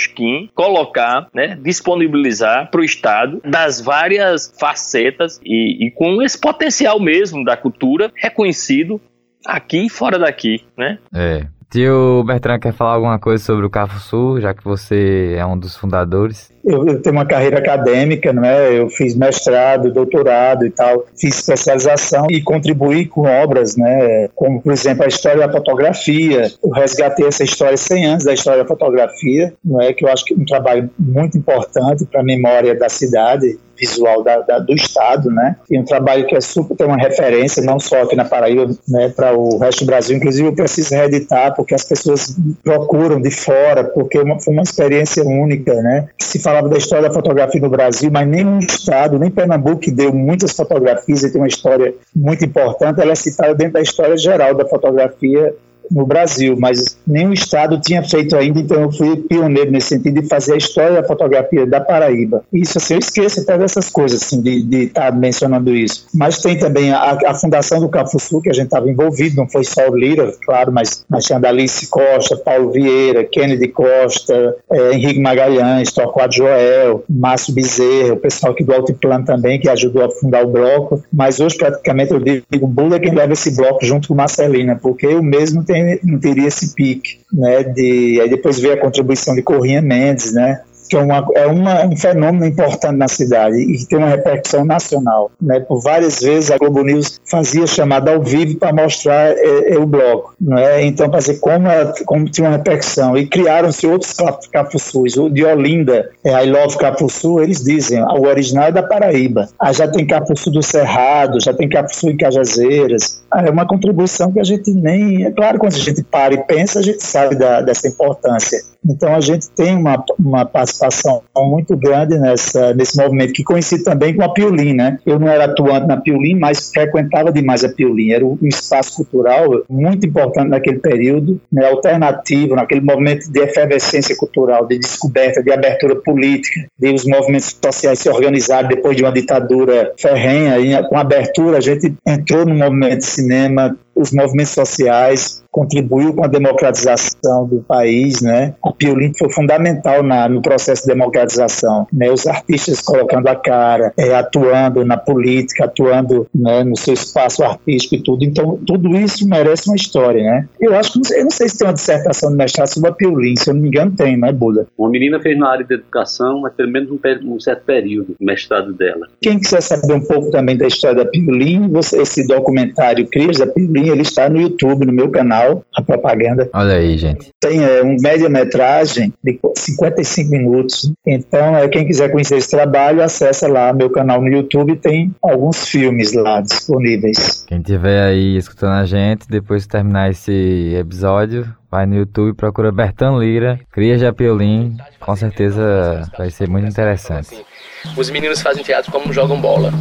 S4: colocar, né, disponibilizar para o Estado das várias facetas e, e com esse potencial mesmo da cultura reconhecido aqui e fora daqui, né?
S1: É, Tio Bertrand quer falar alguma coisa sobre o Cafuçu, já que você é um dos fundadores?
S3: Eu, eu, tenho uma carreira acadêmica, né? Eu fiz mestrado, doutorado e tal, fiz especialização e contribuí com obras, né? Como, por exemplo, a história da fotografia. Eu resgatei essa história 100 anos da história da fotografia, não é? Que eu acho que é um trabalho muito importante para a memória da cidade visual da, da, do Estado, né? E um trabalho que é super, tem uma referência, não só aqui na Paraíba, né, para o resto do Brasil. Inclusive, eu preciso reeditar, porque as pessoas procuram de fora, porque uma, foi uma experiência única, né? Se falava da história da fotografia no Brasil, mas no Estado, nem Pernambuco, que deu muitas fotografias e tem uma história muito importante, ela é citada dentro da história geral da fotografia no Brasil, mas nenhum estado tinha feito ainda, então eu fui pioneiro nesse sentido de fazer a história da fotografia da Paraíba. Isso, assim, eu esqueço até dessas coisas, assim, de estar tá mencionando isso. Mas tem também a, a fundação do Cafuçu, que a gente estava envolvido, não foi só o Lira, claro, mas, mas tinha Dalice Costa, Paulo Vieira, Kennedy Costa, é, Henrique Magalhães, Torquato Joel, Márcio Bezerra, o pessoal aqui do Altiplano também, que ajudou a fundar o bloco, mas hoje praticamente eu digo, Bula é quem leva esse bloco junto com Marcelina, porque eu mesmo tenho não teria esse pique, né? De, aí depois veio a contribuição de Corrinha Mendes, né? Que é, uma, é uma, um fenômeno importante na cidade e que tem uma repercussão nacional. Né? Por várias vezes a Globo News fazia chamada ao vivo para mostrar é, é, o bloco. Né? Então, para dizer como, ela, como tinha uma repercussão. E criaram-se outros Cafuçus. O de Olinda, é, I Love Cafuçu, eles dizem, o original é da Paraíba. Ah, já tem Cafuçu do Cerrado, já tem Cafuçu em Cajazeiras. Ah, é uma contribuição que a gente nem... É claro, quando a gente para e pensa, a gente sabe da, dessa importância. Então, a gente tem uma, uma participação muito grande nessa, nesse movimento, que coincide também com a Piolim, né? Eu não era atuante na Piolim, mas frequentava demais a Piolim. Era um espaço cultural muito importante naquele período, né? alternativo, naquele momento de efervescência cultural, de descoberta, de abertura política, de os movimentos sociais se organizarem depois de uma ditadura ferrenha. E com a abertura, a gente entrou no movimento de cinema, os movimentos sociais, contribuiu com a democratização do país, né? A Piolim foi fundamental na, no processo de democratização, né? Os artistas colocando a cara, é, atuando na política, atuando né, no seu espaço artístico e tudo. Então, tudo isso merece uma história, né? Eu acho que, eu não sei se tem uma dissertação de mestrado sobre a Piolim, se eu não me engano tem, né, Buda?
S5: Uma menina fez na área de educação, mas pelo menos um, um certo período, o mestrado dela.
S3: Quem quiser saber um pouco também da história da Piolim, esse documentário Crias da Piolim, ele está no YouTube, no meu canal, a propaganda.
S1: Olha aí, gente. Gente?
S3: Tem é, um média-metragem de 55 minutos. Então, é, quem quiser conhecer esse trabalho, acessa lá meu canal no YouTube, tem alguns filmes lá disponíveis.
S1: Quem tiver aí escutando a gente, depois de terminar esse episódio, vai no YouTube, procura Bertan Lira, cria Japiolim, com certeza vai ser muito interessante.
S9: Os meninos fazem teatro como jogam bola.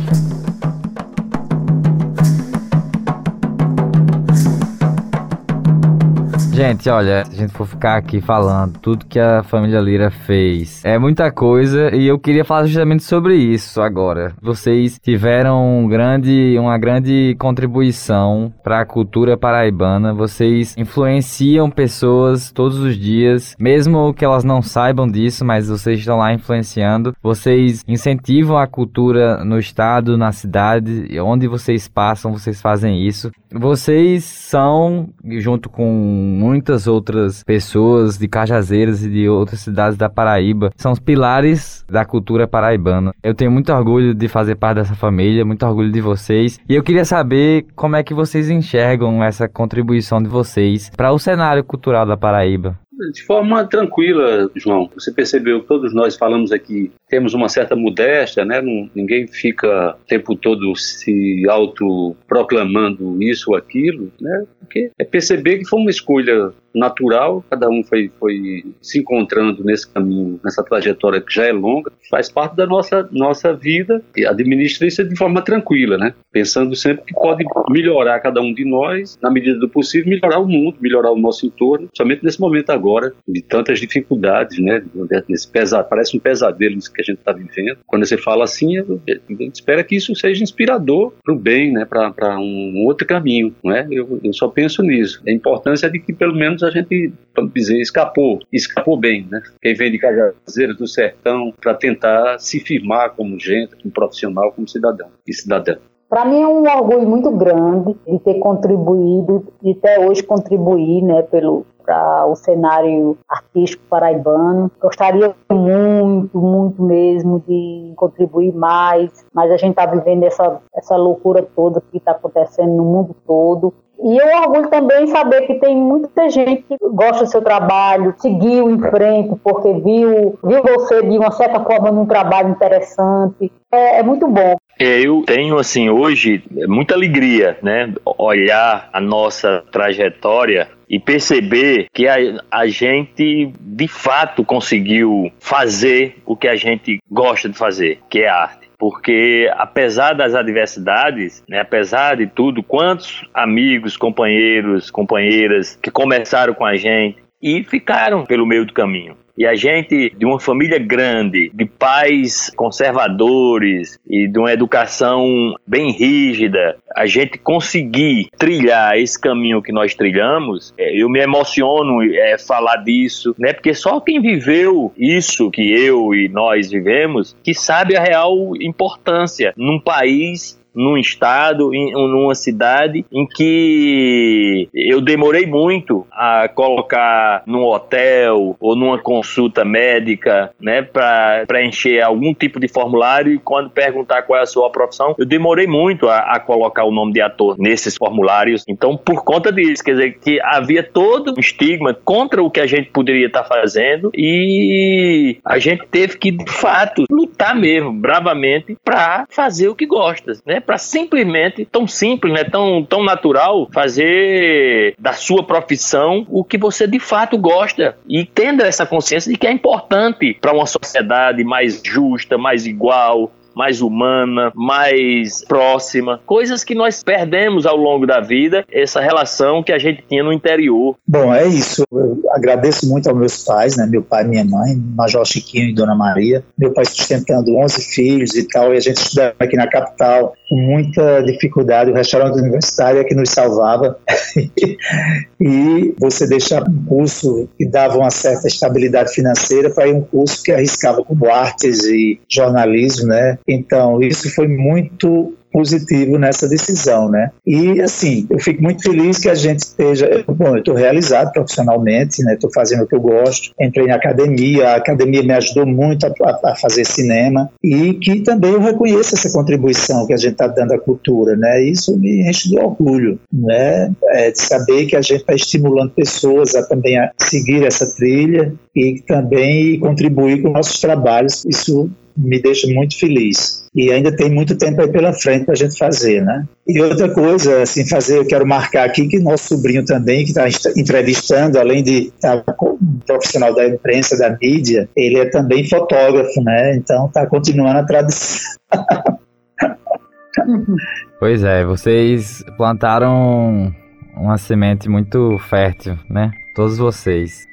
S1: Gente, olha, a gente for ficar aqui falando tudo que a família Lira fez, é muita coisa e eu queria falar justamente sobre isso agora. Vocês tiveram um grande, uma grande contribuição para a cultura paraibana. Vocês influenciam pessoas todos os dias, mesmo que elas não saibam disso, mas vocês estão lá influenciando. Vocês incentivam a cultura no estado, na cidade, onde vocês passam, vocês fazem isso. Vocês são, junto com muitas outras pessoas de Cajazeiras e de outras cidades da Paraíba. São os pilares da cultura paraibana. Eu tenho muito orgulho de fazer parte dessa família, muito orgulho de vocês. E eu queria saber como é que vocês enxergam essa contribuição de vocês para o cenário cultural da Paraíba
S5: de forma tranquila, João. Você percebeu, todos nós falamos aqui, temos uma certa modéstia, né? Ninguém fica o tempo todo se autoproclamando isso ou aquilo, né? Porque é perceber que foi uma escolha natural, cada um foi, foi se encontrando nesse caminho, nessa trajetória que já é longa, faz parte da nossa, nossa vida e administra isso de forma tranquila, né? Pensando sempre que pode melhorar cada um de nós, na medida do possível, melhorar o mundo, melhorar o nosso entorno, somente nesse momento agora, de tantas dificuldades, né? Nesse pesado, parece um pesadelo isso que a gente está vivendo. Quando você fala assim, a gente espera que isso seja inspirador para o bem, né? Para um outro caminho, não é? Eu, eu só penso nisso. A importância de que pelo menos a gente, vamos dizer, escapou, escapou bem, né? Quem vem de Cajazeiras do Sertão para tentar se firmar como gente, como profissional, como cidadão e cidadã.
S6: Para mim é um orgulho muito grande de ter contribuído e até hoje contribuir, né, pelo para o cenário artístico paraibano. Gostaria muito, muito mesmo de contribuir mais, mas a gente está vivendo essa, essa loucura toda que está acontecendo no mundo todo. E eu orgulho também saber que tem muita gente que gosta do seu trabalho, seguiu em frente porque viu, viu você de uma certa forma num trabalho interessante. É, é muito bom.
S4: É, eu tenho, assim, hoje muita alegria, né? Olhar a nossa trajetória e perceber que a, a gente de fato conseguiu fazer o que a gente gosta de fazer, que é arte porque apesar das adversidades, né, apesar de tudo, quantos amigos, companheiros, companheiras que começaram com a gente e ficaram pelo meio do caminho. E a gente, de uma família grande, de pais conservadores e de uma educação bem rígida, a gente conseguir trilhar esse caminho que nós trilhamos, é, eu me emociono é, falar disso, né? Porque só quem viveu isso que eu e nós vivemos, que sabe a real importância num país num estado, em numa cidade em que eu demorei muito a colocar num hotel ou numa consulta médica, né, para preencher algum tipo de formulário e quando perguntar qual é a sua profissão, eu demorei muito a, a colocar o nome de ator nesses formulários. Então, por conta disso, quer dizer que havia todo um estigma contra o que a gente poderia estar fazendo e a gente teve que, de fato, lutar mesmo, bravamente, para fazer o que gosta, né? Para simplesmente, tão simples, né, tão, tão natural, fazer da sua profissão o que você de fato gosta. E tendo essa consciência de que é importante para uma sociedade mais justa, mais igual, mais humana, mais próxima, coisas que nós perdemos ao longo da vida, essa relação que a gente tinha no interior.
S3: Bom, é isso. Eu agradeço muito aos meus pais, né? Meu pai e minha mãe, Major Chiquinho e Dona Maria. Meu pai sustentando 11 filhos e tal, e a gente estudava aqui na capital com muita dificuldade. O restaurante universitário é que nos salvava. e você deixar um curso que dava uma certa estabilidade financeira para ir um curso que arriscava como artes e jornalismo, né? Então, isso foi muito positivo nessa decisão, né? E assim, eu fico muito feliz que a gente esteja, bom, eu estou realizado profissionalmente, né? Estou fazendo o que eu gosto, entrei na academia, a academia me ajudou muito a, a fazer cinema e que também eu reconheço essa contribuição que a gente está dando à cultura, né? Isso me enche de orgulho, né? É, de saber que a gente está estimulando pessoas a também a seguir essa trilha e também contribuir com nossos trabalhos. Isso me deixa muito feliz. E ainda tem muito tempo aí pela frente para a gente fazer, né? E outra coisa, assim, fazer, eu quero marcar aqui que nosso sobrinho também, que está entrevistando, além de estar tá um profissional da imprensa, da mídia, ele é também fotógrafo, né? Então está continuando a tradição.
S1: pois é, vocês plantaram uma semente muito fértil, né? Todos vocês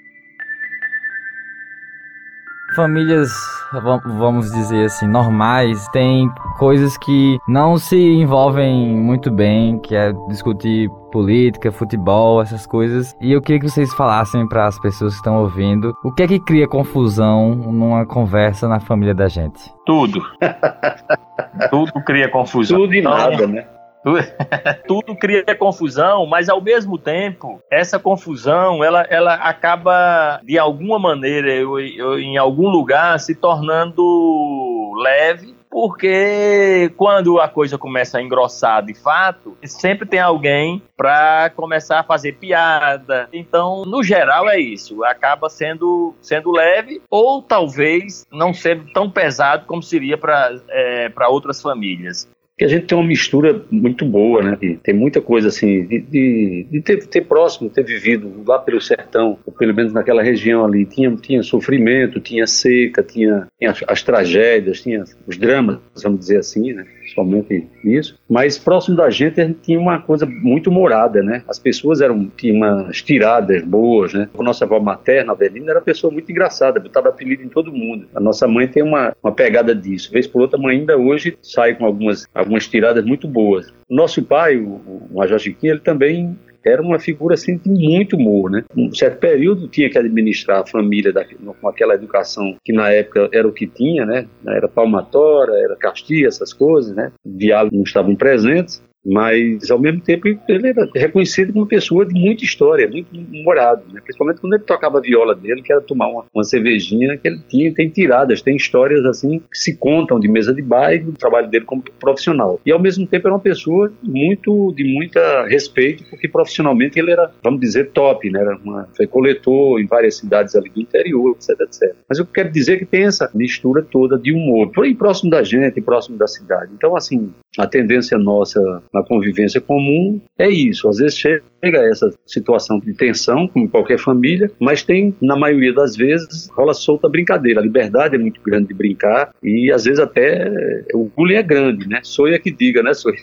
S1: famílias, vamos dizer assim, normais, têm coisas que não se envolvem muito bem, que é discutir política, futebol, essas coisas. E eu queria que vocês falassem para as pessoas que estão ouvindo, o que é que cria confusão numa conversa na família da gente?
S4: Tudo. Tudo cria confusão.
S5: Tudo e nada, né?
S4: tudo cria confusão, mas ao mesmo tempo, essa confusão, ela, ela acaba, de alguma maneira, eu, eu, em algum lugar, se tornando leve, porque quando a coisa começa a engrossar de fato, sempre tem alguém para começar a fazer piada. Então, no geral é isso, acaba sendo sendo leve ou talvez não sendo tão pesado como seria para é, para outras famílias
S5: que a gente tem uma mistura muito boa, né? tem muita coisa assim, de, de, de ter, ter, próximo, ter vivido lá pelo sertão, ou pelo menos naquela região ali, tinha, tinha sofrimento, tinha seca, tinha, tinha as, as, tragédias, tinha os dramas, vamos dizer assim, né? Somente isso. Mas próximo da gente a gente tinha uma coisa muito morada, né? As pessoas eram tinham umas tiradas boas, né? A nossa avó materna, a Avelina, era uma pessoa muito engraçada, botava apelido em todo mundo. A nossa mãe tem uma, uma pegada disso. Vez por outra, mãe ainda hoje sai com algumas, algumas tiradas muito boas. Nosso pai, o, o Major Chiquinho, ele também era uma figura assim de muito humor, né? Um certo período tinha que administrar a família da, com aquela educação que na época era o que tinha, né? Era palmatória, era castia, essas coisas, né? Diálogos não estavam presentes mas ao mesmo tempo ele era reconhecido como uma pessoa de muita história, muito humorado, né? principalmente quando ele tocava a viola dele, que era tomar uma, uma, cervejinha, que ele tinha, tem tiradas, tem histórias assim que se contam de mesa de baile, do trabalho dele como profissional. E ao mesmo tempo era uma pessoa muito de muita respeito, porque profissionalmente ele era, vamos dizer, top, né? Era uma, foi coletor em várias cidades ali do interior, etc, etc. Mas eu quero dizer que tem essa mistura toda de humor, por aí próximo da gente, próximo da cidade. Então, assim, a tendência nossa na convivência comum é isso. Às vezes chega essa situação de tensão, como qualquer família, mas tem, na maioria das vezes, rola solta brincadeira. A liberdade é muito grande de brincar e às vezes até o bullying é grande, né? Sonha que diga, né, Sonha?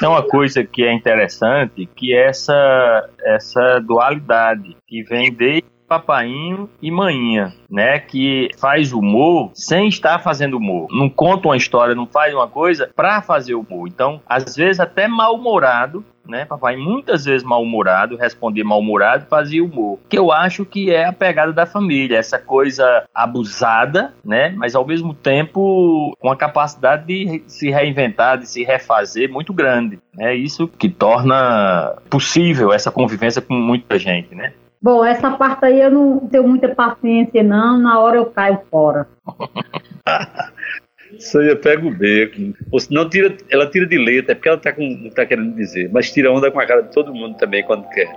S4: É uma coisa que é interessante, que é essa, essa dualidade que vem desde papainho e maninha, né? Que faz humor sem estar fazendo humor. Não conta uma história, não faz uma coisa para fazer humor. Então, às vezes até mal-humorado, né? Papai muitas vezes mal-humorado, responder mal-humorado, fazia humor. Que eu acho que é a pegada da família, essa coisa abusada, né? Mas ao mesmo tempo com a capacidade de se reinventar, de se refazer muito grande. É isso que torna possível essa convivência com muita gente, né?
S6: Bom, essa parte aí eu não tenho muita paciência, não. Na hora eu caio fora.
S5: Isso aí eu pego o beco. Ou senão tira, ela tira de letra, é porque ela tá com, não tá querendo dizer. Mas tira onda com a cara de todo mundo também quando quer.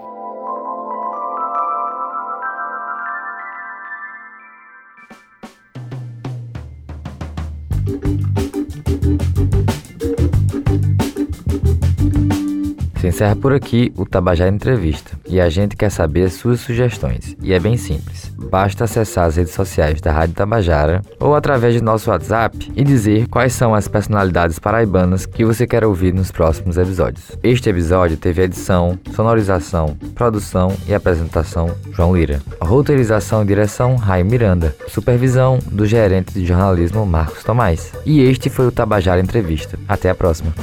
S1: Se encerra por aqui o Tabajara Entrevista e a gente quer saber as suas sugestões. E é bem simples. Basta acessar as redes sociais da Rádio Tabajara ou através de nosso WhatsApp e dizer quais são as personalidades paraibanas que você quer ouvir nos próximos episódios. Este episódio teve edição, sonorização, produção e apresentação João Lira. Roteirização e direção Raio Miranda. Supervisão do gerente de jornalismo Marcos Tomás. E este foi o Tabajara Entrevista. Até a próxima.